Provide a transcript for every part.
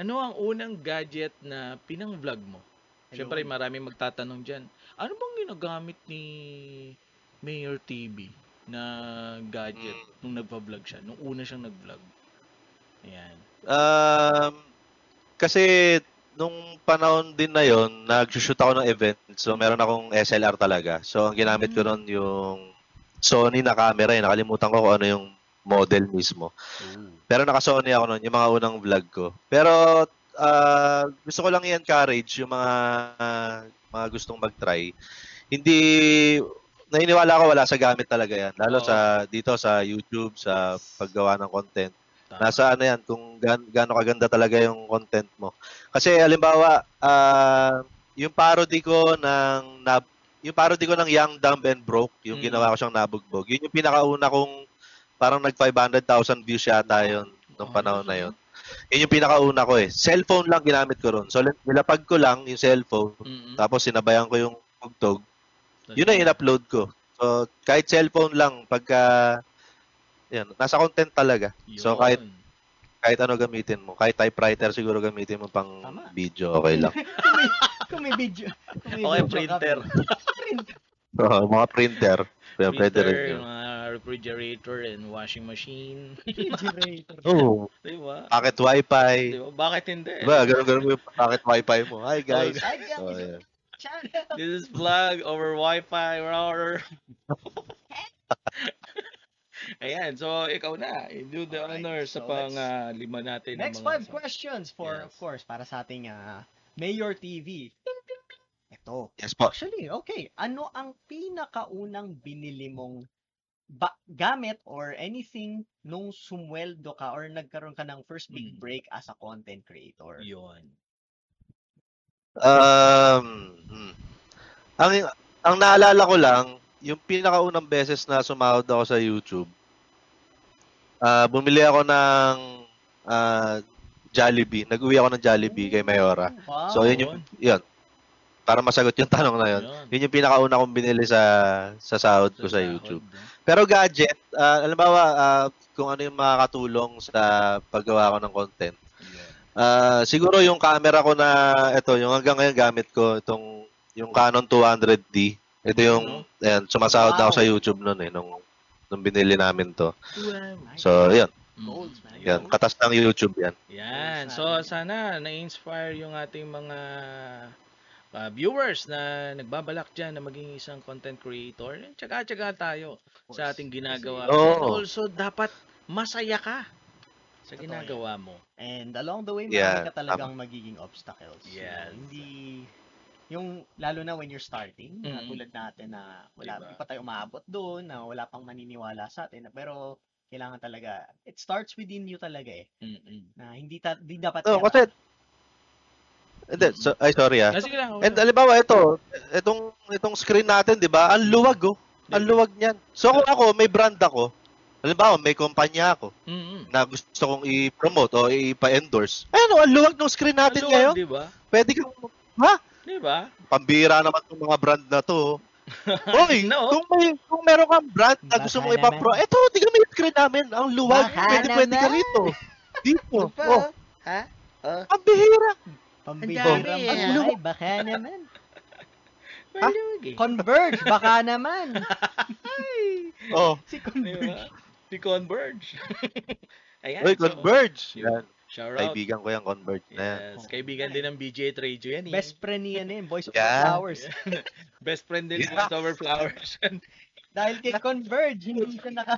ano ang unang gadget na pinang-vlog mo? Siyempre, Ayun. maraming magtatanong dyan. Ano bang ginagamit ni Mayor TV na gadget Mm. nung nagpa-vlog siya? Nung una siyang nag-vlog. Ayan. Um, kasi nung panahon din na yon, nag-shoot ako ng event. So meron akong SLR talaga. So ang ginamit ko noon yung Sony na camera. Eh. Nakalimutan ko kung ano yung model mismo. Pero naka-Sony ako noon, yung mga unang vlog ko. Pero ah, gusto ko lang i-encourage yung mga mga gustong mag-try. Hindi naniniwala ako wala sa gamit talaga yan. Lalo Oo. sa dito sa YouTube, sa paggawa ng content. Tama. Nasa ano yan, kung gan gaano kaganda talaga yung content mo. Kasi halimbawa, ah yung parody ko ng nab yung parody ko ng Young, Dumb and Broke, yung Mm. ginawa ko siyang nabugbog. Yun yung pinakauna kong parang nag 500,000 views yata yun nung Oh, panahon na yun. Yun yung pinakauna ko eh. Cellphone lang ginamit ko ron. So nilapag ko lang yung cellphone, Mm-mm. tapos sinabayan ko yung tugtog. Yun na in-upload ko. So kahit cellphone lang pagka yan, nasa content talaga. So Yun. kahit kahit ano gamitin mo, kahit typewriter siguro gamitin mo pang Tama. video, okay lang. Kung may video. Kung may Okay, video printer. printer. Oo, mga printer, rin Printer, yun. mga refrigerator and washing machine. Refrigerator. Oo, Di ba? pocket wifi. Di ba? Bakit hindi? Diba, ganun ganun mo yung pocket wifi mo. Hi guys. Ay, guys. Oh, yeah. This is vlog over Wi-Fi router. Ayan, so ikaw na. Do the Alright, honor sa so pang let's- ah, lima natin. Next mga five sa- questions for, Yes. of course, para sa ating ah, Mayor TV. Ito. Yes po. Actually, okay. Ano ang pinakaunang binili mong ba- gamit or anything nung sumweldo ka or nagkaroon ka ng first big Mm. break as a content creator? Yun. Um, hmm. ang ang naalala ko lang, yung pinakaunang beses na sumahod ako sa YouTube, ah bumili ako ng ah, Jollibee. Nag-uwi ako ng Jollibee kay Mayora. Wow. So, yun yung, yun. Para masagot yung tanong na yun. Yun. Yun yung pinakauna kong binili sa sa sahod ko sa YouTube. Pero gadget, uh, alambawa, ah, kung ano yung makakatulong sa paggawa ko ng content. Ah, siguro yung camera ko na ito, yung hanggang ngayon gamit ko, itong yung Canon 200D. Ito yung ayan, sumasahod na ako sa YouTube noon eh nung nung binili namin to. So, yun. Mm. Man. Yan, katas ng YouTube yan. Yan. So, sana na-inspire yung ating mga ah, viewers na nagbabalak dyan na maging isang content creator. Tsaga-tsaga tayo sa ating ginagawa. And also, dapat masaya ka sa Totoo ginagawa mo. And along the way, Yeah, marami ka talagang magiging obstacles. Yes. Hindi, yung, lalo na when you're starting, na Mm. tulad natin na wala, Diba? di pa tayo umaabot doon, na wala pang maniniwala sa atin, pero kailangan talaga, it starts within you talaga eh, Mm-mm. na hindi, ta, di dapat pera. kasi hindi, so, ay sorry ah. Ah, sige lang. And halimbawa ito, itong itong screen natin, 'di ba? Ang luwag oh. Ang luwag niyan. So kung ako may brand ako, halimbawa may kumpanya ako Mm-mm. na gusto kong i-promote o ipa-endorse. Ano, ang luwag ng screen natin Ano, ngayon. Di ba? Pwede kang ha? Di ba? Pambira naman ng mga brand na to. Hoy, No. kung may kung meron kang brand na gusto mong ipa-pro, eto, tingnan mo yung screen namin. Ang luwag. Baka pwede, pwede ka naman. rito. Dito. Pa? Oh, Ha? pambihira. Pambihirang Ang dami, buhay, eh. Ay, baka naman. Maluwag eh. Converge, baka naman. Oh, Si Di Converge. ba? Si Converge. Ayan. Hoy, so, Converge. Yan. Shout out. Kaibigan ko yung Converge na yan. Yes. Kaibigan din ng BJ Radio yan eh. Best friend niya eh, Voice of Yeah. Flowers. Best friend din Yeah. yeah. Over Flowers. Dahil kay Converge, hindi siya naka...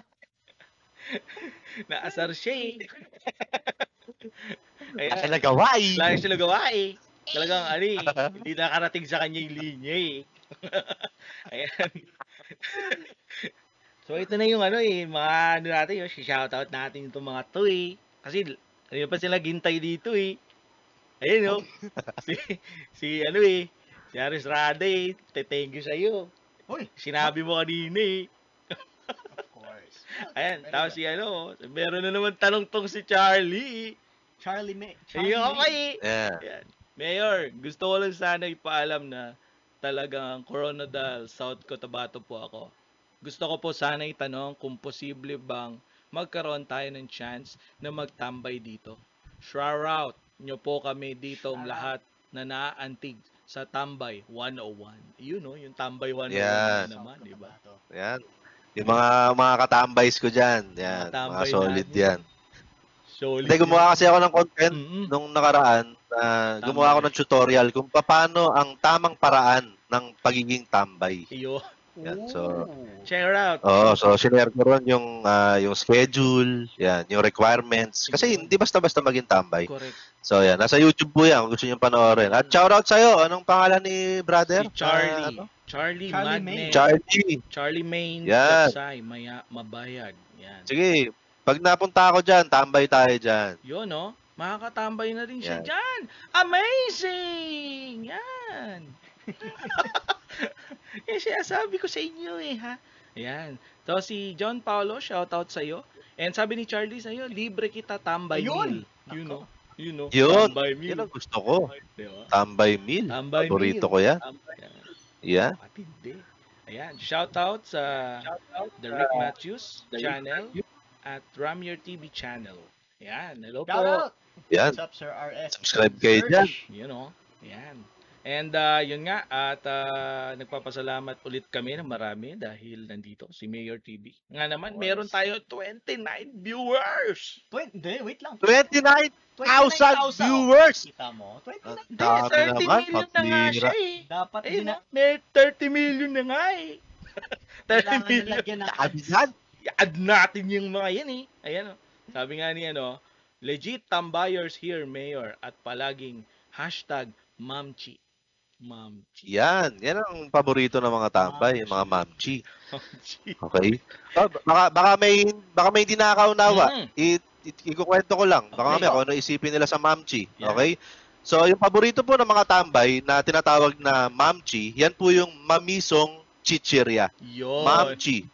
Naasar siya eh. Ay, Ayan. nagawa eh. Lagi sila gawa eh. Talagang ano eh. Hindi nakarating sa kanya yung linya eh. Ayan. so ito na yung ano eh. Mga ano natin yung shoutout natin itong mga to eh. Kasi ano pa sila gintay dito eh. Ayun oh. si, si ano eh. Si Aris Rada eh. Thank you sa'yo. Uy. Sinabi mo kanina eh. Of course. Ayan, tapos si ano, meron na naman tanong tong si Charlie. Charlie May. Charlie Ayun, May. okay. Yeah. Ayan. Mayor, gusto ko lang sana ipaalam na talagang Coronadal, South Cotabato po ako. Gusto ko po sana itanong kung posible bang magkaroon tayo ng chance na magtambay dito. Shout out nyo po kami out. lahat na naaantig sa Tambay 101. Yun no, yung Tambay 101 Yan. naman, di ba? Yan. Yung mga mga katambays ko dyan. Yan. Mga Mga solid natin. yan. Solid. Hindi, gumawa kasi ako ng content Mm-mm. nung nakaraan. na gumawa ako ng tutorial kung paano ang tamang paraan ng pagiging tambay. Iyo. Yan, so-. Share out. Oo, so sinare ko ron yung ah, yung schedule, yan, yung requirements. Kasi hindi basta-basta maging tambay. Correct. So yan, nasa YouTube po yan kung gusto niyo panoorin. At shout out sa'yo, anong pangalan ni brother? Si Charlie. Ah, ano? Charlie, Charlie Madness. Charlie. Charlie Main. Yan. Gatsay. Maya, mabayad. Yan. Sige, pag napunta ako dyan, tambay tayo dyan. Yun, no? Makakatambay na rin siya Yan. dyan. Amazing! Yan. Yan siya sabi ko sa inyo eh, ha? Yan. So, si John Paulo, shoutout sa'yo. And sabi ni Charlie sa'yo, libre kita tambay Ayun! meal. You know? You know? Yun. Tambay meal. Yan ang gusto ko. Diba? Tambay meal. Tambay Paborito meal. ko yan. Tambay. Yan. Matindi. Ayan, shoutout sa The Rick Matthews channel at Ramier TV channel. Ayan, hello Shout po. out! Yan. What's up, Sir RS? Subscribe kayo dyan. You know, ayan. And uh, yun nga, at uh, nagpapasalamat ulit kami ng marami dahil nandito si Mayor TV. Nga naman, meron tayo 29 viewers. Twen- Hindi, wait lang. 29,000 29,000. viewers! Kita mo? 29. Ang Hindi, dami 30 naman, million na nga siya eh. Dapat Ayun din na, may 30 million na nga eh. 30 kailangan na million. lagyan ng Sabi ads. I-add natin yung mga yan eh. Ayan o. Sabi nga ni ano, legit tambayers here, Mayor, at palaging hashtag mamchi. Mamchi. Yan. Yan ang paborito ng mga tambay, yung mga mamchi. Mamchi. Okay? So, baka, baka may baka may hindi nakakaunawa. Mm. I- ikukwento ko lang. Baka Okay. mamaya kung ano isipin nila sa mamchi. Yeah. Okay? So, yung paborito po ng mga tambay na tinatawag na mamchi, yan po yung mamisong chichirya. Yun. Mamchi.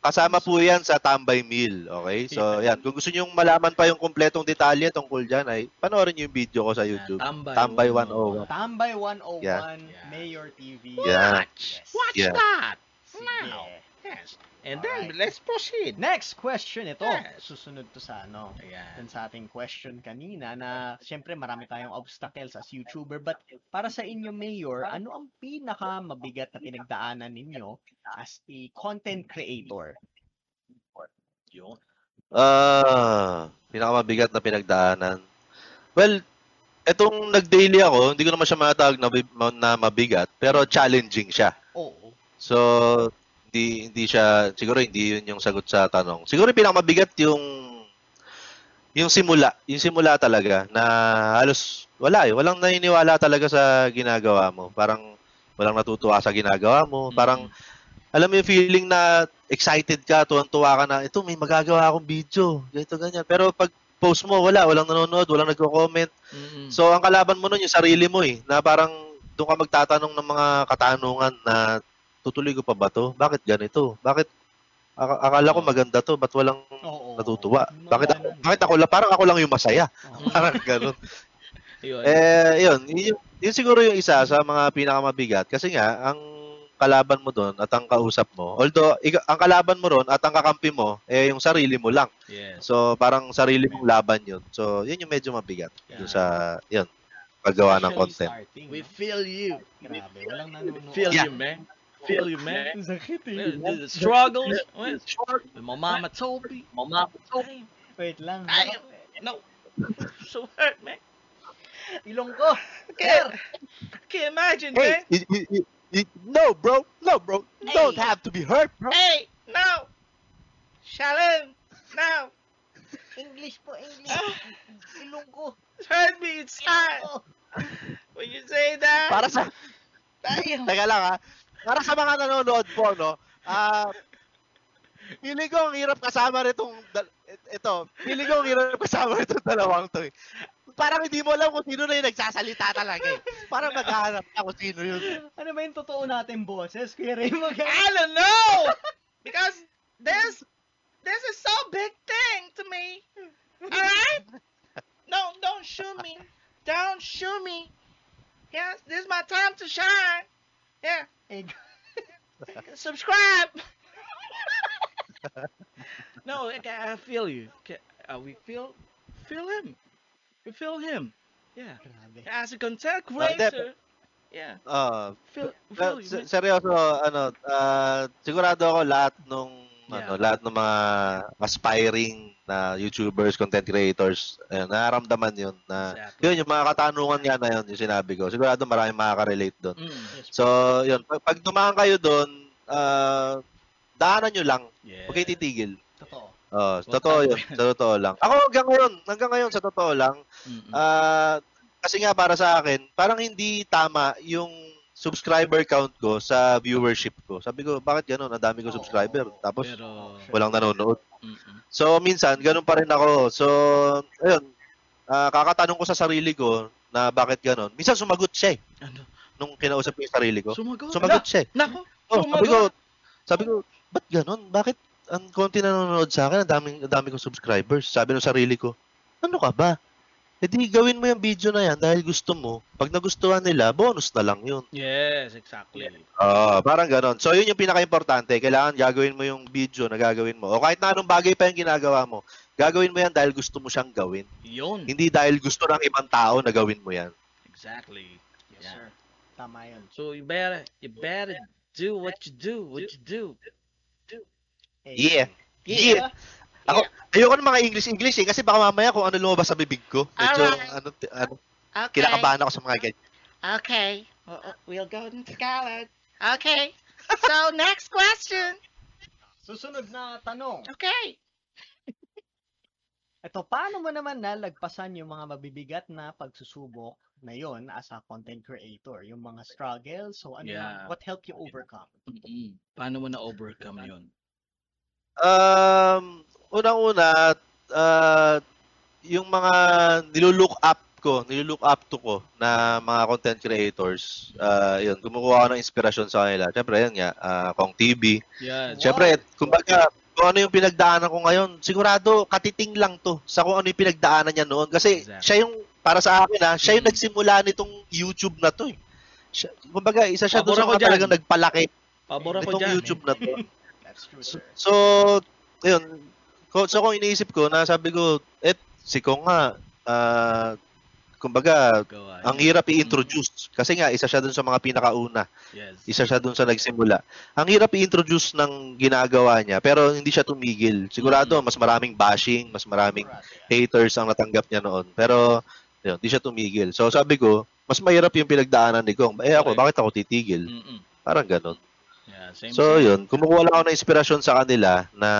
Kasama po yan sa tambay meal. Okay? So, yan. Kung gusto nyo malaman pa yung kumpletong detalye tungkol dyan, ay panoorin nyo yung video ko sa YouTube. Tambay. Tambay 101. 101. Tambay 101, Yeah. Mayor TV. Yeah. Watch. Yes. Watch Yeah. that. Sige. Yes. And Alright. then, let's proceed. Next question ito. Yes. Susunod to sa ano. Ayan. Dun sa ating question kanina na syempre marami tayong obstacles as YouTuber but para sa inyo Mayor, ano ang pinaka mabigat na pinagdaanan ninyo as a content creator? Yun. Ah, pinakamabigat na pinagdaanan. Well, etong nag-daily ako, hindi ko naman siya matawag na, na mabigat, pero challenging siya. Oo. So, hindi hindi siya siguro hindi 'yun yung sagot sa tanong. Siguro pinakamabigat yung yung simula, yung simula talaga na halos wala eh, walang naniniwala talaga sa ginagawa mo. Parang walang natutuwa sa ginagawa mo. Parang alam mo yung feeling na excited ka, tuwang-tuwa ka na, ito may magagawa akong video, ganito ganyan. Pero pag post mo, wala, walang nanonood, walang nagko-comment. Mm-mm. So, ang kalaban mo nun, yung sarili mo eh, na parang doon ka magtatanong ng mga katanungan na tutuloy ko pa ba to? Bakit ganito? Bakit Ak- akala ko maganda to, ba't walang Oo. natutuwa? Bakit ako, bakit ako lang, parang ako lang yung masaya. Oo. Parang ganun. Yun. Eh, yun, yun, yun siguro yung isa sa mga pinakamabigat. Kasi nga, ang kalaban mo doon at ang kausap mo, although iga- ang kalaban mo ron at ang kakampi mo, eh yung sarili mo lang. yes. So, parang sarili mong laban yun. So, yun yung medyo mabigat. Yung Yeah. sa, yun, paggawa ng Especially content. starting, We no? feel you. Grabe, walang nanonood. Feel Yeah. you, man. Feel you, man. Sakit The, eh. the struggles. Well, My mama told me. My mama told me. Wait lang. Ay, no. So hurt, man. Ilong ko. Can't, can't imagine, man. Hey, you, you, you, you, no, bro. No, bro. You don't Hey. have to be hurt, bro. Hey, no. Shalom. No. English po, English. Ah. Ilong ko. Hurt me inside. Ilong ko. When you say that. Para sa, Damn. Teka lang ha. Para sa mga nanonood po, no? Ah, feeling ko ang hirap kasama nitong, ito, feeling ko ang hirap kasama nitong dalawang to eh. Parang hindi mo alam kung sino na yung nagsasalita talaga eh. Parang naghahanap ka kung sino yun. Ano ba yung totoo natin boses? Kuya Ray, mag- I don't know. Because this, this is so big thing to me. All right? No, don't shoot me. Don't shoot me. Yes, this is my time to shine. Yeah. Eh, Subscribe. no, I I feel you. Uh, we feel, feel him. We feel him. Yeah. As a content creator. Yeah. Uh, Feel, Uh, feel you, seryoso, ano, ah, sigurado ako lahat nung ano, Yeah. lahat ng mga aspiring na YouTubers, content creators, ayun, nararamdaman 'yun na Exactly. yun yung mga katanungan nga na yun, yung sinabi ko. Sigurado maraming makaka-relate doon. Mm. Yes. So, yun, pag, pag dumaan kayo doon, ah, daanan nyo lang. Yeah. Huwag kayo titigil. Totoo. Oh, Huwag totoo yun. Sa totoo lang. Ako hanggang ngayon, hanggang ngayon sa totoo lang, Mm-mm. Ah, kasi nga para sa akin, parang hindi tama yung subscriber count ko sa viewership ko. Sabi ko, bakit ganun? Ang dami ko subscriber. Tapos Pero, walang nanonood. mm-mm. So minsan, ganun pa rin ako. So, ayun, ah, kakatanong ko sa sarili ko na bakit ganun. Minsan sumagot siya eh, ano? nung kinausap ko yung sarili ko. Sumagot? Sumagot siya eh. Nako. Oh, sabi ko, Sumagot? sabi ko, ba't ganun? Bakit ang konti nanonood sa akin, ang daming, ang dami kong subscribers? Sabi ng sarili ko, ano ka ba? E di gawin mo yung video na yan dahil gusto mo. Pag nagustuhan nila, bonus na lang yun. Yes, exactly. Ah, parang ganon. So, yun yung pinaka-importante. Kailangan gagawin mo yung video na gagawin mo. O kahit na anong bagay pa yung ginagawa mo, gagawin mo yan dahil gusto mo siyang gawin. Yun. Hindi dahil gusto ng ibang tao na gawin mo yan. Exactly. Yes, Yeah. sir. Tama yun. So you better, you better do what you do, what you do. Eh, Yeah. Yeah. Ako, ayoko ng mga English-English eh, kasi baka mamaya kung ano lumabas sa bibig ko. Medyo, Alright. ano, ano, Okay. kinakabahan ako sa mga ganyan. Okay. Uh, uh, we'll go into Tagalog. Okay. So next question. Susunod na tanong. Okay. Ito, paano mo naman nalagpasan yung mga mabibigat na pagsusubok na yon as a content creator? Yung mga struggles, so ano, Yeah. what helped you overcome? mm Paano mo na overcome 'yon? Um, unang-una, uh, yung mga nilulook up ko, nilulook up to ko na mga content creators, uh, yun, kumukuha ako ng inspirasyon sa kanila. Siyempre, yan nga, uh, Kong TV. Yeah. Siyempre, kumbaga, kung ano yung pinagdaanan ko ngayon, sigurado katiting lang to sa kung ano yung pinagdaanan niya noon. Kasi Exactly. siya yung, para sa akin ha, siya yung nagsimula nitong YouTube na to eh. Siya, kumbaga, isa siya doon sa mga dyan. talagang nagpalaki Pabor ako nitong diyan. YouTube na to. That's true, So, so yun. Ko, so kung iniisip ko, na sabi ko, eh, si Kong nga, ah, kumbaga, ang hirap i-introduce. Kasi nga, isa siya dun sa mga pinakauna. Yes. Isa siya dun sa nagsimula. Ang hirap i-introduce ng ginagawa niya, pero hindi siya tumigil. Sigurado, Mm. mas maraming bashing, mas maraming haters ang natanggap niya noon. Pero, yun, hindi siya tumigil. So, sabi ko, mas mahirap yung pinagdaanan ni Kong. Eh ako, bakit ako titigil? Mm-mm. Parang ganun. Yeah, same. So, same. yun, kumukuha lang ako ng inspirasyon sa kanila na,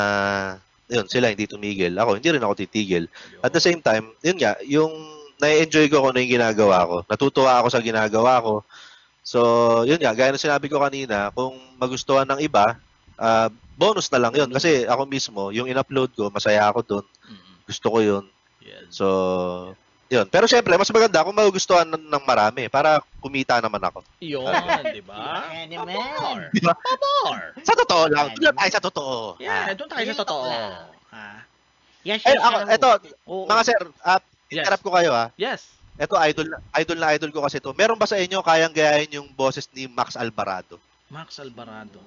yun, sila hindi tumigil. Ako, hindi rin ako titigil. At the same time, yun nga, yung na-enjoy ko kung ano yung ginagawa ko. Natutuwa ako sa ginagawa ko. So, yun nga, gaya ng sinabi ko kanina, kung magustuhan ng iba, ah, bonus na lang yun. Kasi ako mismo, yung in-upload ko, masaya ako doon. Gusto ko yun. So, yun. Pero syempre, mas maganda kung magugustuhan ng, ng marami para kumita naman ako. Yun, di ba? Pabor. Sa totoo lang. Doon lang tayo sa totoo. Yeah, doon tayo sa totoo. lang. Ha? Yes, Eh, yes, ako, yes. eto, Oo. mga sir, uh, Yes. interrupt ko kayo ha. Yes. Ito, idol, na- idol na idol ko kasi to. Meron ba sa inyo kayang gayahin yung boses ni Max Alvarado? Max Alvarado.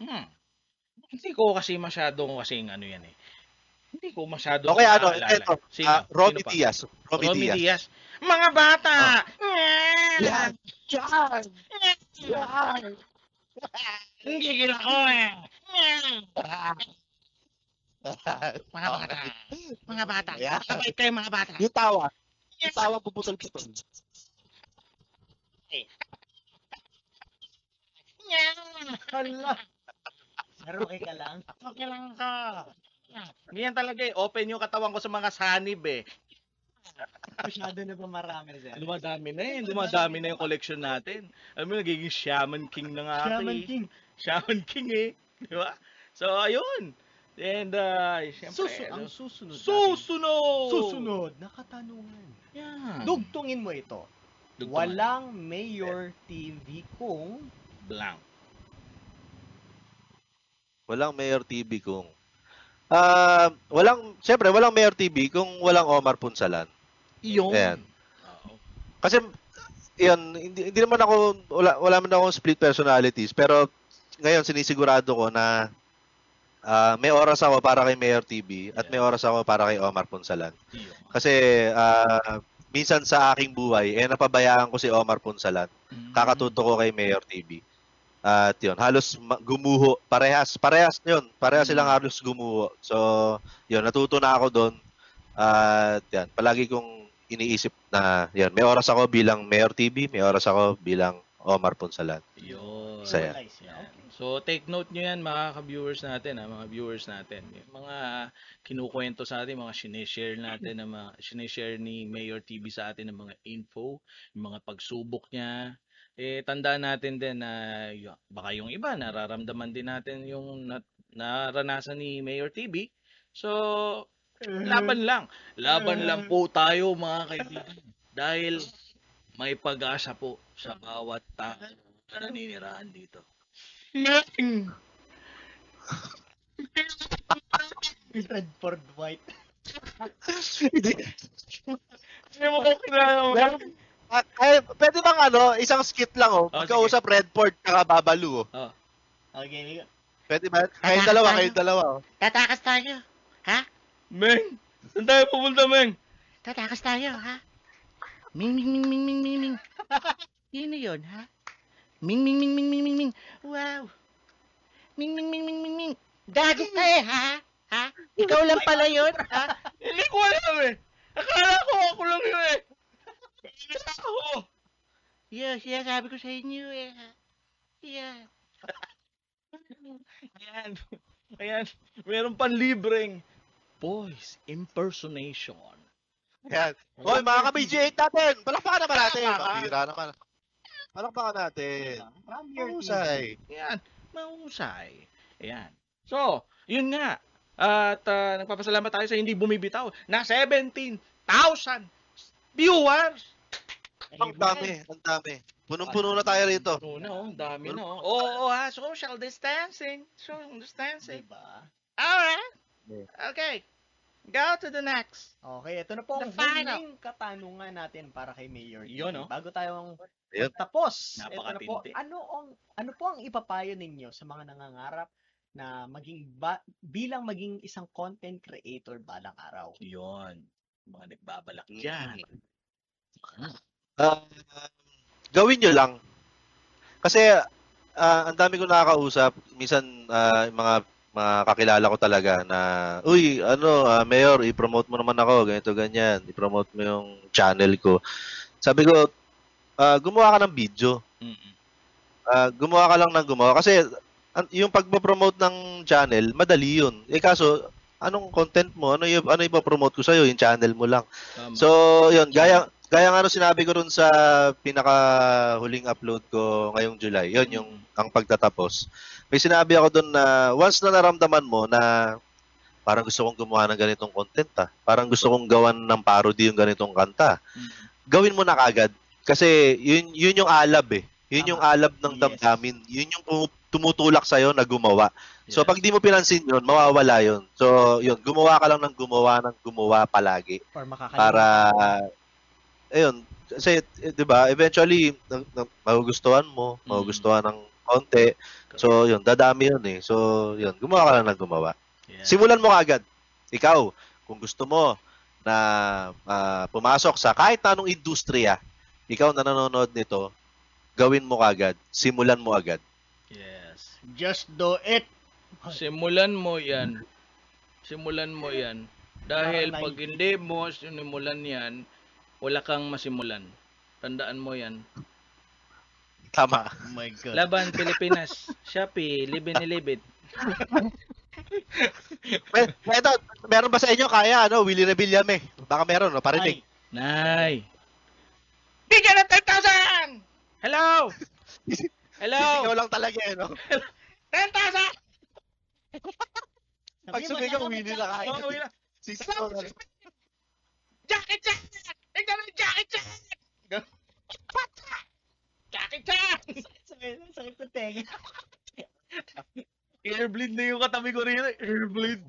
Hmm. Hindi ko kasi masyadong kasing ano yan eh. Hindi ko masyadong Okay, ano, naalala. ito, Sino? ah, Romy Sino pa? Diaz. Romy, Romy Diaz. Diaz. Mga bata! Yan. Gigil ako eh. Mga bata. Mga bata. Yan. Kapait kayo mga bata. yung tawa. Yung tawa puputol-putol. Hala. Pero okay ka lang. Okay lang ka. Ganyan talaga eh. Open yung katawan ko sa mga sanib eh. Masyado na ba marami, sir? Dumadami na eh. Dumadami na yung collection natin. Alam mo, nagiging Shaman King na nga ako Shaman eh. King. Shaman King eh. Di ba? So, ayun. And, uh, syempre, Susu ang ano, susunod. natin. susunod! Susunod na katanungan. Yan. Dugtungin mo ito. Dugtungan. Walang Mayor TV kung Blank. Walang Mayor TV kung... Ah, walang, syempre, walang Mayor TV kung walang Omar Punsalan. Yun. Ayan. Kasi, yun, hindi, hindi naman ako, wala, wala man akong split personalities, pero ngayon sinisigurado ko na ah, may oras ako para kay Mayor TV at may oras ako para kay Omar Punsalan. Kasi ah, minsan sa aking buhay, eh napabayaan ko si Omar Punsalan. Mm. Kakatuto ko kay Mayor TV. At yun, halos gumuho. Parehas, parehas yun. Parehas silang halos gumuho. So, yun, natuto na ako doon. At yan, palagi kong iniisip na, yan, may oras ako bilang Mayor TV, may oras ako bilang Omar Punsalan. Yun. Saya. Nice. Yan. So take note nyo yan mga ka-viewers natin, ha, mga viewers natin. Yung mga kinukwento sa atin, mga sineshare natin, ng mga sineshare ni Mayor TV sa atin ng mga info, yung mga pagsubok niya. Eh, tandaan natin din na y- baka yung iba, nararamdaman din natin yung na, naranasan ni Mayor TV. So, laban lang. Laban lang po tayo mga kaibigan. Dahil may pag-asa po sa bawat tao na naninirahan dito. Redford White. Hindi mo ko kinala Ah, ay, pwede bang ano, isang skit lang oh. Oh, Magkausap Redford kaka Babalu oh. Okay. Pwede ba? Kayong dalawa, kayong dalawa oh. Tatakas tayo. Ha? Meng! Saan tayo pupunta, Meng? Tatakas tayo, ha? Ming, ming, ming, ming, ming, ming, ming. Sino yun, ha? Ming, ming, ming, ming, ming, ming, ming. Wow. Ming, ming, ming, ming, ming, ming. Gago ka eh, ha? Ha? Ikaw lang pala yun, ha? Hindi ko alam eh. Akala ko ako lang yun eh. Akala ko. Yeah, sinasabi ko sa inyo eh? Yeah. Ayan. Ayan. Meron pang libreng voice impersonation. Yan. Hoy, mga ka-BG8 natin! Palakpakan naman natin! Pabira naman. Palakpakan natin. Mahusay. Ayan. Mahusay. Ayan. So, yun nga. At ah, nagpapasalamat tayo sa hindi bumibitaw na 17,000 viewers. Ang dami, ang dami. Punong-puno na tayo rito. Oo na, oh, ang dami na. oh. Oo, oh, ha, social distancing. Social distancing. Diba? Alright. Okay. Go to the next. Okay, ito na po ang huling katanungan natin para kay Mayor. Yun, oh. Bago tayong Ayun. tapos, ito na po. Ano ang ano po ang ipapayo ninyo sa mga nangangarap na maging ba, bilang maging isang content creator balang araw? Yun. Mga nagbabalak dyan. Ah, gawin nyo lang. Kasi ah, ang dami ko nakakausap, minsan yung mga mga kakilala ko talaga na, uy, ano, ah, Mayor, i-promote mo naman ako, ganito, ganyan. I-promote mo yung channel ko. Sabi ko, ah, gumawa ka ng video. Mm-mm. Ah, gumawa ka lang ng gumawa. Kasi yung pagpo-promote ng channel, madali yun. Eh kaso, anong content mo? Ano yung, ano ipopromote ko sa'yo? Yung channel mo lang. Tama. So, yun, gaya gaya nga nung sinabi ko rin sa pinaka huling upload ko ngayong July. Yun yung ang pagtatapos. May sinabi ako doon na once na naramdaman mo na parang gusto kong gumawa ng ganitong content ah. Parang gusto kong gawan ng parody yung ganitong kanta. Mm-mm. Gawin mo na kagad. Kasi yun, yun yung alab eh. Yun yung alab ng Yes. damdamin. Yun yung tumu- tumutulak sa'yo na gumawa. So pag di mo pinansin yun, mawawala yun. So yun, gumawa ka lang ng gumawa ng gumawa palagi makakalimutan? para ayun kasi eh, 'di ba eventually magugustuhan mo Mm. magugustuhan ng konti so yun dadami yun eh so yun gumawa ka lang ng gumawa Yeah. simulan mo agad ikaw kung gusto mo na ah, pumasok sa kahit anong industriya ikaw na nanonood nito gawin mo agad simulan mo agad Yes. Just do it. Simulan mo yan. Simulan mo yan. Dahil pag hindi mo sinimulan yan, wala kang masimulan. Tandaan mo yan. tama Oh my God. Laban Pilipinas. Shopee, libin ni libit. Well, eto, meron ba sa inyo kaya ano Willie Revillame baka meron no parinig Ay, Nay. Bigyan ng 10,000! Hello! Hello! Sisigaw lang talaga eh, no? 10,000! Pag sumigaw, "Ano, Willie lang kaya. Oh, wala. Sisigaw lang. Jackie Chan! Tignan mo yung Jackie Chan! Jackie Chan! Sakit, sakit na tenga. Airbleed na yung katabi ko rin. Airbleed.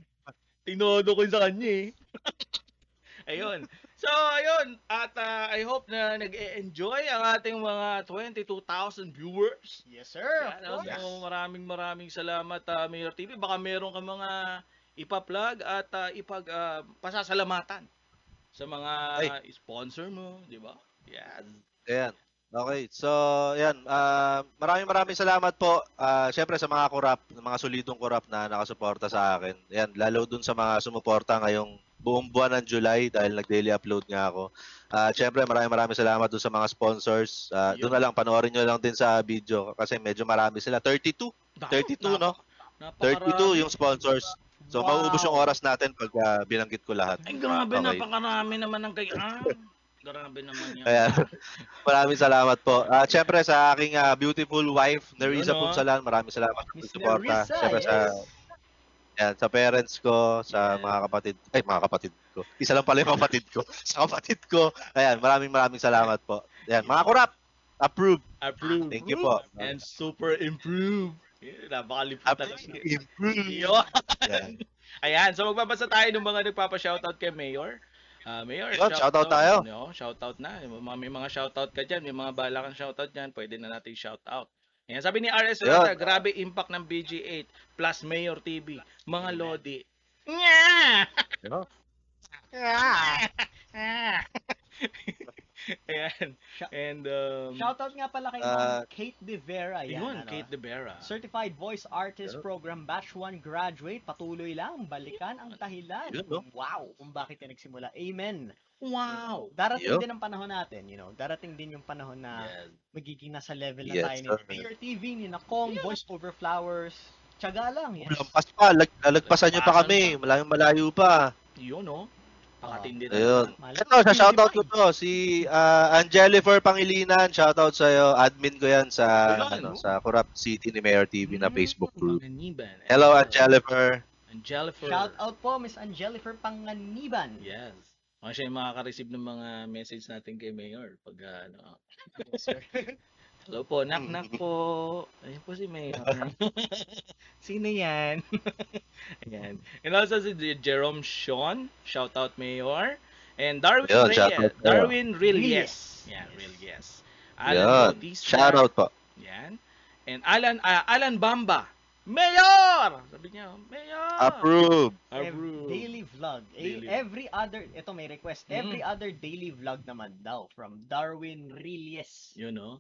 Tinodo ko yun sa kanya eh. Ayun. So, ayun. At ah, I hope na nag-enjoy ang ating mga 22,000 viewers. Yes, sir. Yan, Of course. So, maraming maraming salamat, ah, Mayor TV. Baka meron ka mga ipa-plug at ah, ipag ah, pasasalamatan sa mga sponsor mo, di ba? Yes. Ayan. Okay. So, yan. ah, maraming maraming salamat po. Ah, Siyempre sa mga kurap, mga solidong kurap na nakasuporta sa akin. Yan. Lalo dun sa mga sumuporta ngayong buong buwan ng July dahil nag-daily upload nga ako. Ah, Siyempre, maraming maraming salamat dun sa mga sponsors. Ah, doon na lang, panoorin nyo lang din sa video kasi medyo marami sila. 32. 32, no? 32 yung sponsors. So, Wow. mauubos yung oras natin pag ah, binanggit ko lahat. Ay, grabe, Okay. napakarami naman ng kay... Ah, grabe naman yan. Maraming salamat po. At syempre sa aking ah, beautiful wife, Nerissa Yun, oh. Punsalan, maraming salamat sa suporta. Nerissa, Syempre sa yan, sa parents ko, sa Yes. mga kapatid, ay mga kapatid ko. Isa lang pala yung kapatid ko. Sa kapatid ko. Ayan, maraming maraming salamat po. Ayan, mga kurap, approve. Approve. Thank you po. And super improve. Yeah, napakalipot talaga. Yun. Ayan. So magbabasa tayo ng mga nagpapa-shoutout kay Mayor. Ah, Mayor, Yun, shoutout tayo. No, shoutout na. May mga, shoutout ka dyan, may mga bala kang shoutout dyan, pwede na natin shoutout. Ayan, sabi ni RS. Rata, grabe impact ng BG8 plus Mayor TV. Mga Lodi. Nya! Yun. Ayan. And, um, Shoutout nga pala kay Ma'am Kate De Vera. Yan, yun, ano. Kate De Vera. Certified Voice Artist Yun. Program Batch 1 Graduate. Patuloy lang. Balikan ang dahilan. No? Wow. Kung bakit yan nagsimula. Amen. Wow! Darating Yun. din ang panahon natin, you know. Darating din yung panahon na Yes. magiging nasa level na Yes, tayo ni. Mayor TV, ni Nakong, Voice Over Flowers. Tiyaga lang. Yes. Lampas pa, lag, lalagpasan nyo pa kami. Malayong malayo pa. Yun, no? Pakatindi na. Ayun. Ito, sa shoutout ko to, si uh, Angelifer Pangilinan, shoutout sa iyo, admin ko yan sa Ayun. ano, sa Corrupt City ni Mayor TV na Mm. Facebook group. Panganiban. Hello Angelifer. Angelifer. Shout out po, Miss Angelifer Panganiban. Yes. Mga siya yung makaka-receive ng mga message natin kay Mayor. Pag ah, ano. Hello po, knock knock po. Ayun po si Mayor. Sino yan? Ayan. And also si Jerome Sean. Shout out Mayor. And Darwin Yun, Reyes. shout out. Darwin Real Reyes. Yes. Yeah, Real Yes. Alan Yan. Bautista. Shoutout po. Yan. And Alan ah, Alan Bamba. Mayor! Sabi niya, Mayor! Approve. Approve. Daily vlog. Daily. Every other, ito may request. Mhm. Every other daily vlog naman daw from Darwin Reyes. Yun, no?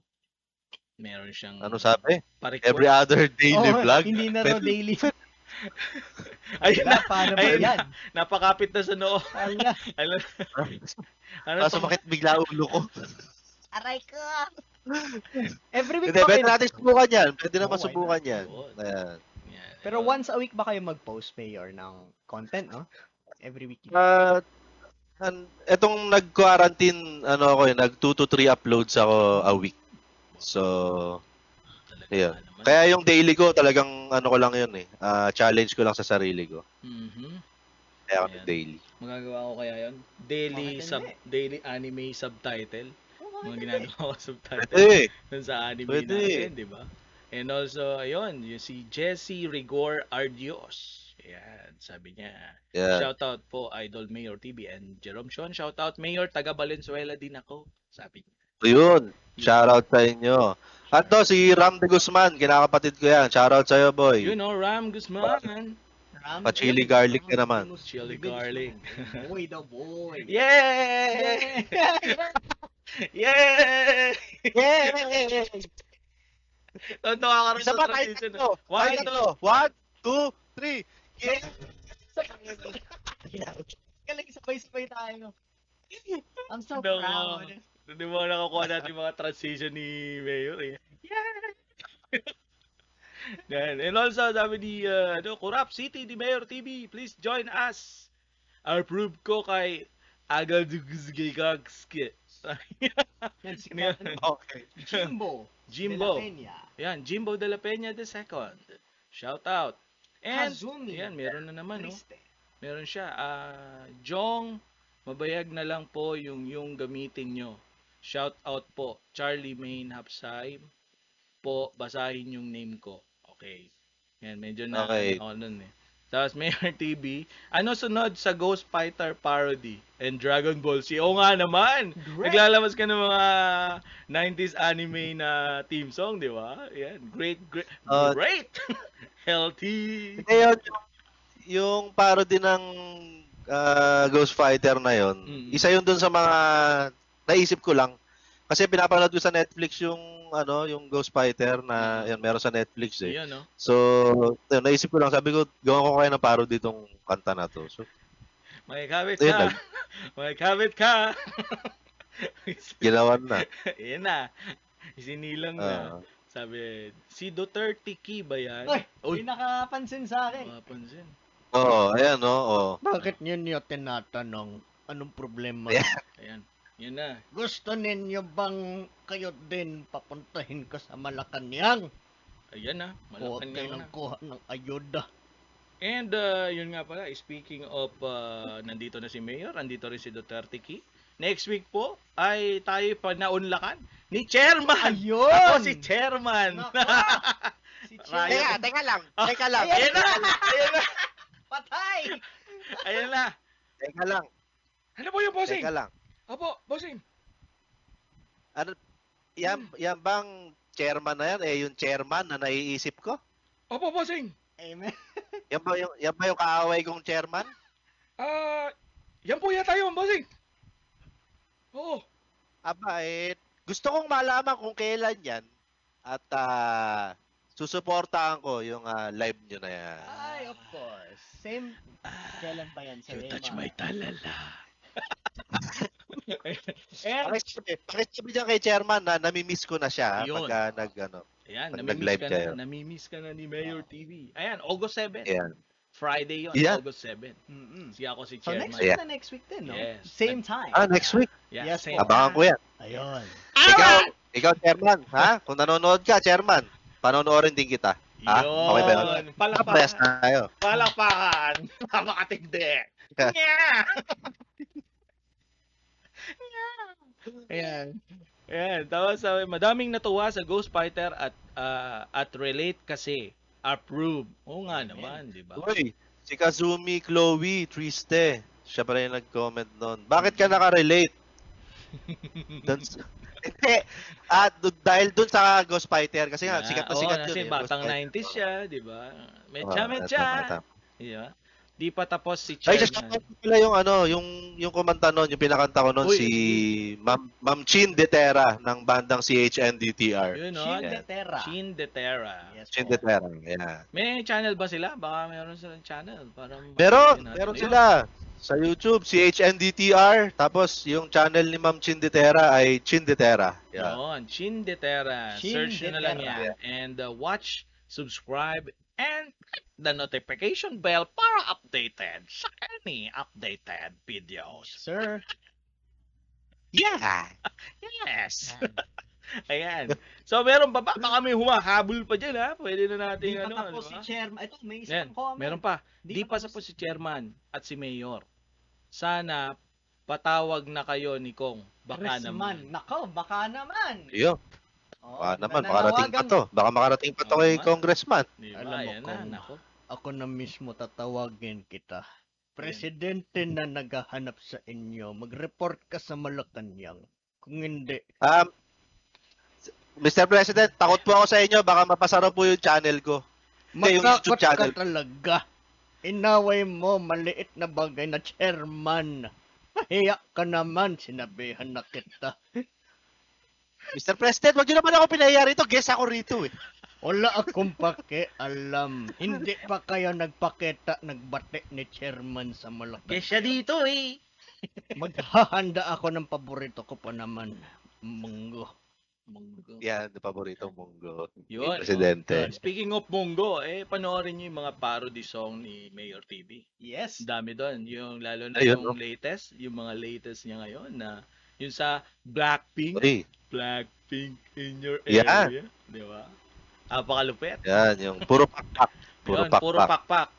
Meron siyang Ano sabi? pa-request. Every other daily Oh, vlog. Hindi na raw daily. Ayun na. paano ba Ayun na. yan? Napakapit na sa noo. Ala, Ano? ano Ah, to? sumakit bigla ulo ko. aray ko. Every week Hindi, pwede natin subukan yan. Pwede naman Oh, why subukan yan. Ayan. Yan. Pero once a week ba kayo mag-post, Mayor, ng content, no? Every week. Uh, an, etong nag-quarantine, ano ako eh, nag 2 to 3 uploads ako a week. So, yeah. kaya yung daily ko talagang ano ko lang yun eh. ah, challenge ko lang sa sarili ko. Mhm. Kaya ako Ayan. daily. Magagawa ko kaya yon Daily Bakit sub hindi? daily anime subtitle. Mga ginagawa ko subtitle Pwede. dun sa anime Pwede. natin, di ba? And also, ayun, yung si Jesse Rigor Ardios. Ayan, sabi niya. Yeah. Shoutout po Idol Mayor TV and Jerome Sean. Shoutout Mayor taga Valenzuela din ako. Sabi niya. Yun. Shoutout sa inyo. At to, si Ram de Guzman, kinakapatid ko yan. Shoutout sa'yo, boy. You know, Ram Guzman. Ram- Pa-chili garlic ka naman. Chili garlic. Boy, the boy. Yay! Yay! Tonto ka rin Isa sa tradition. One, tatlo. One, two, three. Yeah. Galing sabay-sabay tayo. I'm so No. Hindi mo nakakuha natin yung mga transition ni Mayor eh. Yan. And also, sabi ni uh, ano, Kurap City ni Mayor TV, please join us. Approve ko kay Agadugzgigagske. Yan, si Okay. Jimbo. Jimbo. De La Peña. Yan, Jimbo de la Peña the second. Shout out. And, Hazumi. yan, meron na naman, no? Meron siya. Ah, Jong, mabayag na lang po yung yung gamitin nyo. Shout out po. Charlie Main Hapsay. Po, basahin yung name ko. Okay. Yan, medyo na Okay. ako nun eh. Tapos Mayor TV. Ano sunod sa Ghost Fighter parody and Dragon Ball Z? Oo nga naman. Great. Naglalabas ka ng mga 90s anime na theme song, di ba? Yan. Great, great, Uh, great. Healthy. Yun, yung, yung parody ng ah, Ghost Fighter na yon Mm. isa yun dun sa mga naisip ko lang. Kasi pinapanood ko sa Netflix yung ano, yung Ghost Fighter na yan meron sa Netflix eh. Yun, no? So, yun, naisip ko lang, sabi ko, gawan ko kaya ng parody itong kanta na to. So, May kabit ka. lang. May kabit ka. ginawa na. Yan na. Isinilang na. Ah. Sabi, si Duterte Key ba yan? Ay, Uy, May nakapansin sa akin. mapansin. Oo, ayan, no, oo. Bakit niyo niyo tinatanong anong problema? Yeah. Ayan. Yan na. Gusto ninyo bang kayo din papuntahin ko sa Malacanang? Ayan na. Huwag Malacan kayo na. nang kuha ng ayuda. And uh, yun nga pala, speaking of uh, nandito na si Mayor, nandito rin si Duterte Key. Next week po ay tayo panaunlakan ni Chairman. Ayun! Ako si Chairman. Nako! si Ryan. Teka, teka lang, teka lang. Ayan na. Ayan na. Patay! Ayan na. Teka lang, Ano po yung bossing? teka lang. Opo, bossing. Ano, yan, yan bang chairman na yan? Eh, yung chairman na naiisip ko? Opo, bossing. Amen. Yan ba yung, yan ba yung kaaway kong chairman? Ah, yan po yata yun, bossing. Oo. Aba, eh, gusto kong malaman kung kailan yan at ah, susuportahan ko yung ah, live nyo na yan. Ay, of course. Same. Kailan pa yan sa You touch my talala. And, Pakisabi, pakisabi niya kay chairman na namimiss ko na siya Yun. pag ah, nag, ano, ayan, Pag namimiss nag-live ka kayo. na, namimiss ka na ni Mayor TV. Ayan, August 7. yan. Friday yun, Yeah. August 7. Mm-mm. Si ako si So Chairman. next week Yeah. na next week din, no? Yes. Same time. Ah, next week. Yeah, Yes, same. Abangan ko yan. Ayun. Ikaw, ikaw chairman, ha? Kung nanonood ka, chairman, panonoorin din kita. Ha? Yun. Okay ba yun? Palakpakan. Tayo. Palakpakan. Napakatindi. Yeah. Ayan. Ayan. Tapos sabi, madaming natuwa sa Ghost Fighter at ah, at relate kasi. Approve. Oo nga naman, di ba? Uy, si Kazumi Chloe Triste. Siya pa rin yung nag-comment doon. Bakit ka nakarelate? Dun sa- Hindi. Ah, dun- dahil dun sa Ghost Fighter. Kasi nga, sikat na sikat kasi yun. eh, batang Ghost Fighter. 90s siya, di ba? Mecha, mecha. Di ba? Di pa tapos si Ay, Chairman. shoutout ko pala yung ano, yung yung kumanta noon, yung pinakanta ko noon si Ma'am Ma'am Chin Detera ng bandang CHNDTR. Yun, no? Shin Yeah. de Terra. Chin de Terra. Yes Chin po. Detera. Yeah. May channel ba sila? Baka meron silang channel. Parang Meron, meron yun. sila sa YouTube, CHNDTR, tapos yung channel ni Ma'am Chin Detera ay Chin Detera. Yeah. Yun, Chin de Terra. Shin Search de nyo na lang yan. And uh, watch, subscribe, and click the notification bell para updated sa any updated videos. Sir. Yeah. Yes! Ayan. So, meron pa ba? Baka may humahabol pa dyan, ha? Pwede na natin, Di pa ano, tapos di si? Chairman. Ito, may isang comment. meron pa. Di Di, pa pa sa tapos- po si chairman at si mayor. Sana patawag na kayo ni Kong. Baka naman. Congressman. Nako, baka naman. Iyo, Oo, baka naman, makarating pa to. Baka makarating pa to Oo kay nga. Congressman. Di ba? Alam mo, Ayan na, nako. Ako na mismo tatawagin kita. Presidente na naghahanap sa inyo, mag-report ka sa Malacanang. Kung hindi, Um, Mr. President, takot po ako sa inyo. Baka mapasara po yung channel ko. Hindi, yung YouTube Matakot ka channel. talaga. Inaway mo maliit na bagay na chairman. Mahiya ka naman, sinabihan na kita. Mr. President, wag niyo naman ako pinahiya rito. Guess ako rito eh. Wala akong pakialam. Hindi pa kayo nagpakita, nagbate ni chairman sa. Kaya siya dito, eh. Maghahanda ako ng paborito ko pa naman. Munggo. Munggo. Yan, the paborito monggo. Yun. Presidente. Speaking of Munggo, eh, panoorin niyo yung mga parody song ni Mayor TV. Yes. Ang dami doon. Yung lalo na Ayun, yung latest, yung mga latest niya ngayon na yung sa Blackpink, Uy, Blackpink in your Yeah. area. Di ba? Napakalupit. yan, yung puro pakpak. Puro pakpak. puro pakpak.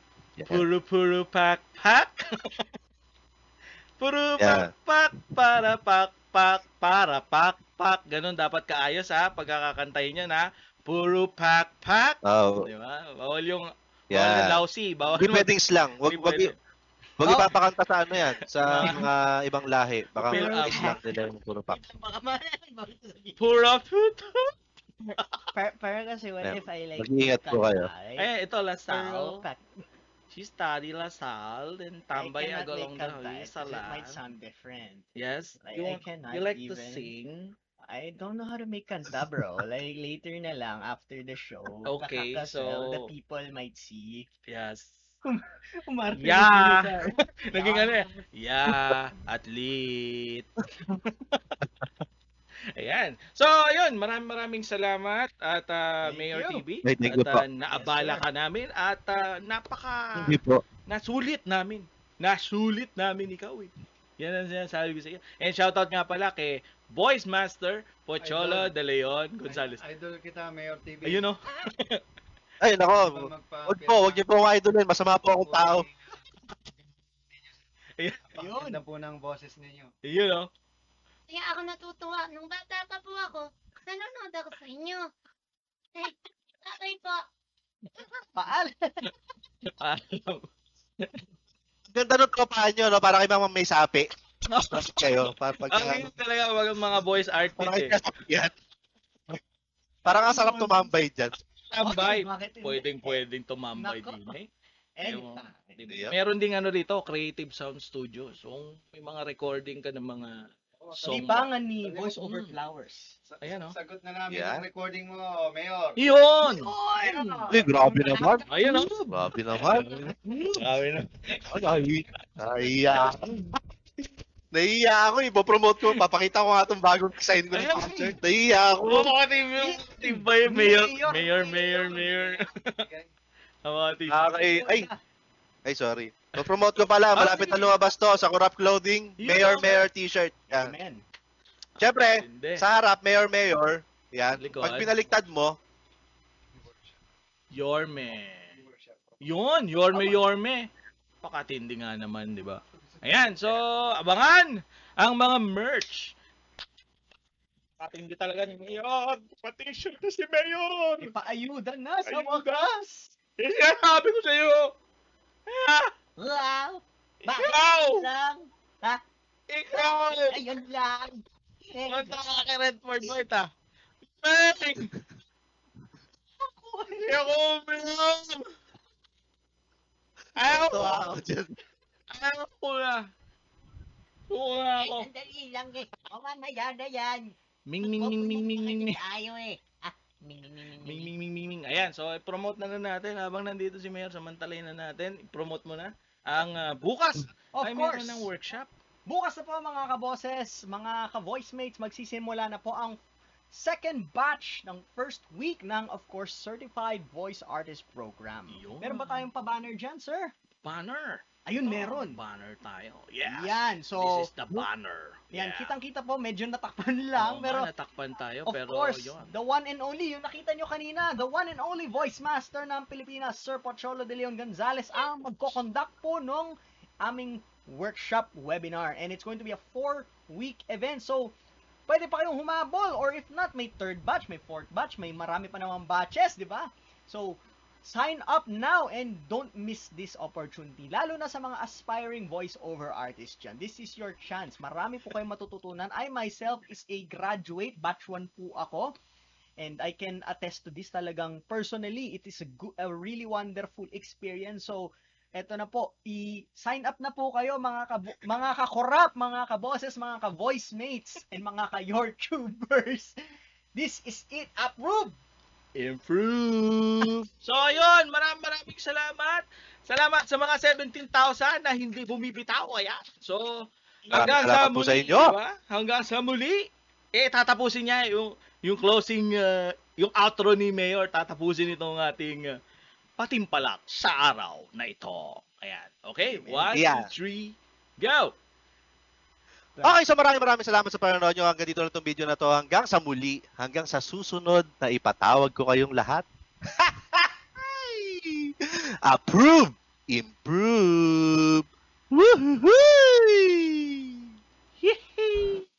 Puro puro pakpak. puro Yeah. pakpak para pakpak para pakpak. Ganun dapat kaayos ha pagkakakantayin niya na puro pakpak. Oh, Di ba? Bawal yung Bawal Yan. na lousy. Bawal Hindi pwedeng slang. Wag, wag, pwede. wag Oh. ipapakanta sa ano yan. Sa mga ibang lahi. Baka Pero, mga um, slang nila yung puro sabihin. Pura puto. Pero, pero kasi what if I like Mag-iingat po kayo. Eh, ito, Lasal. She study Lasal, then tambay the kanta, way it might sound different. Yes. Like, You, I cannot you like to even- sing? I don't know how to make kanta, bro. like, later na lang, after the show. Okay, kakakasal, The so- people might see. Yes. Umarte Yeah. na sila. Naging ano eh. Yeah, athlete. Ayan. So, ayun, maraming maraming salamat at Thank Mayor you. TV. Thank at ah, naabala Yes, ka namin at ah, napaka nasulit namin. Nasulit namin ikaw eh. Yan ang sinasabi ko sa iyo. And shoutout nga pala kay Voice Master Pocholo Idol. De Leon Gonzalez. Idol kita, Mayor TV. Ayun oh. Ay, nako. Magpa- Wag po, wag niyo po akong idolin. Masama po akong tao. Yun. Ganda po ng boses ninyo. Ayun oh. Kaya ako natutuwa. Nung bata pa po ako, nanonood ako sa inyo. Eh, okay po. Paalam. Alam. Ganda nung tropahan nyo, no? Para kay Mama May Sapi. Traffic kayo. Para pag... Ang yun talaga mga, mga voice Para artist eh. yan. Parang ang sarap tumambay dyan. Tambay. Hindi? Pwedeng pwedeng tumambay Nako. din eh. Anytime. Yeah. Meron ding ano dito, Creative Sound Studio. So, may mga recording ka ng mga song. Libangan ni Voice Over Mm. Flowers. Sa- Ayan, oh. Sagot na namin Yeah. yung recording mo, Mayor. Yun! Ay, grabe naman. Ayun oh. Grabe naman. Grabe na. Ay, naiya. Naiya ako, ipopromote ko. Papakita ko nga itong bagong design ko ng concert. Naiya ako. Oo, mga team yung team ba yung mayor? Mayor, mayor, mayor. Ang mga team. Ah, ay, ay, ay, sorry. Ipopromote ko pala. Malapit na lumabas to sa Corrupt Clothing. Mayor, Mayor t-shirt. Yan. Amen. Siyempre, sa harap, Mayor, Mayor. Yan. Pag pinaliktad mo, Yorme. Yun, Yorme, Yorme. Pakatindi nga naman, di ba? Ayan, so, abangan ang mga merch. Patindi talaga ni Mayor. Pati shirt na si Mayor. Ipaayuda na sa Ayuda. wakas. Eh, sabi ko sa iyo. Ah, Wow! Bakit ikaw! lang? Ikaw! Ayun lang. Eh, Punta ka kay Redford White ah. Bang! Hindi ako uminom! Ayaw ako dyan. Ayaw ko na! Na ako! Sandali lang eh. O mamaya na yan. Ming ming ming ming ming ming ming Ayaw eh. Ah, ming ming ming ming Ming ming ming. Ayan, so i-promote na na natin habang nandito si Mayor, samantalayin na natin. I-promote mo na ang ah, bukas Of ay course. meron ng workshop. Bukas na po mga kaboses, mga ka-voicemates, magsisimula na po ang second batch ng first week ng, of course, Certified Voice Artist Program. Yun. Meron ba tayong pa-banner dyan, sir? Banner! Ayun, meron. Banner tayo. Yeah. Yan, so... This is the banner. Yan, Yeah. kitang-kita po, medyo natakpan lang, Oo pero nga, natakpan tayo, Of pero course, yun. the one and only, yung nakita nyo kanina, the one and only voice master ng Pilipinas, Sir Pocholo de Leon Gonzalez, ang magko-conduct po nung aming workshop webinar. And it's going to be a four-week event. So, pwede pa kayong humabol. Or if not, may third batch, may fourth batch, may marami pa namang batches, di ba? So, sign up now and don't miss this opportunity. Lalo na sa mga aspiring voice-over artists dyan. This is your chance. Marami po kayong matututunan. I myself is a graduate. Batch 1 po ako. And I can attest to this talagang personally. It is a, a really wonderful experience. So, eto na po. I-sign up na po kayo mga kabo- mga kakorap, mga kaboses, mga ka-voice mates, and mga ka-YouTubers. This is it. Approved! Improve! so, ayun, maraming maraming salamat. Salamat sa mga 17,000 na hindi bumibitaw. Ayan. So, hanggang sa muli, sa inyo. diba? Hanggang sa muli, eh, tatapusin niya yung, yung closing, uh, yung outro ni Mayor, tatapusin itong ating uh, patimpalak sa araw na ito. Ayan. Okay? One, Yeah. two, three, go! Okay, so maraming maraming salamat sa panonood nyo. Hanggang dito na itong video na to. Hanggang sa muli. Hanggang sa susunod na ipatawag ko kayong lahat. Approve! Improve! Woohoo! Yee!